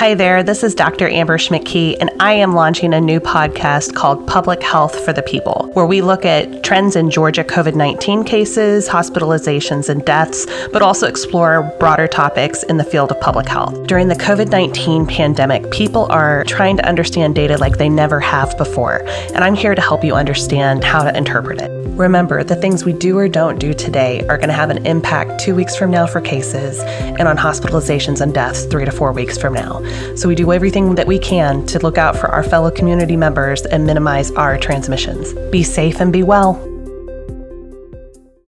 Hi there, this is Dr. Amber Schmidtke, and I am launching a new podcast called Public Health for the People, where we look at trends in Georgia COVID 19 cases, hospitalizations, and deaths, but also explore broader topics in the field of public health. During the COVID 19 pandemic, people are trying to understand data like they never have before, and I'm here to help you understand how to interpret it. Remember, the things we do or don't do today are going to have an impact two weeks from now for cases and on hospitalizations and deaths three to four weeks from now. So we do everything that we can to look out for our fellow community members and minimize our transmissions. Be safe and be well.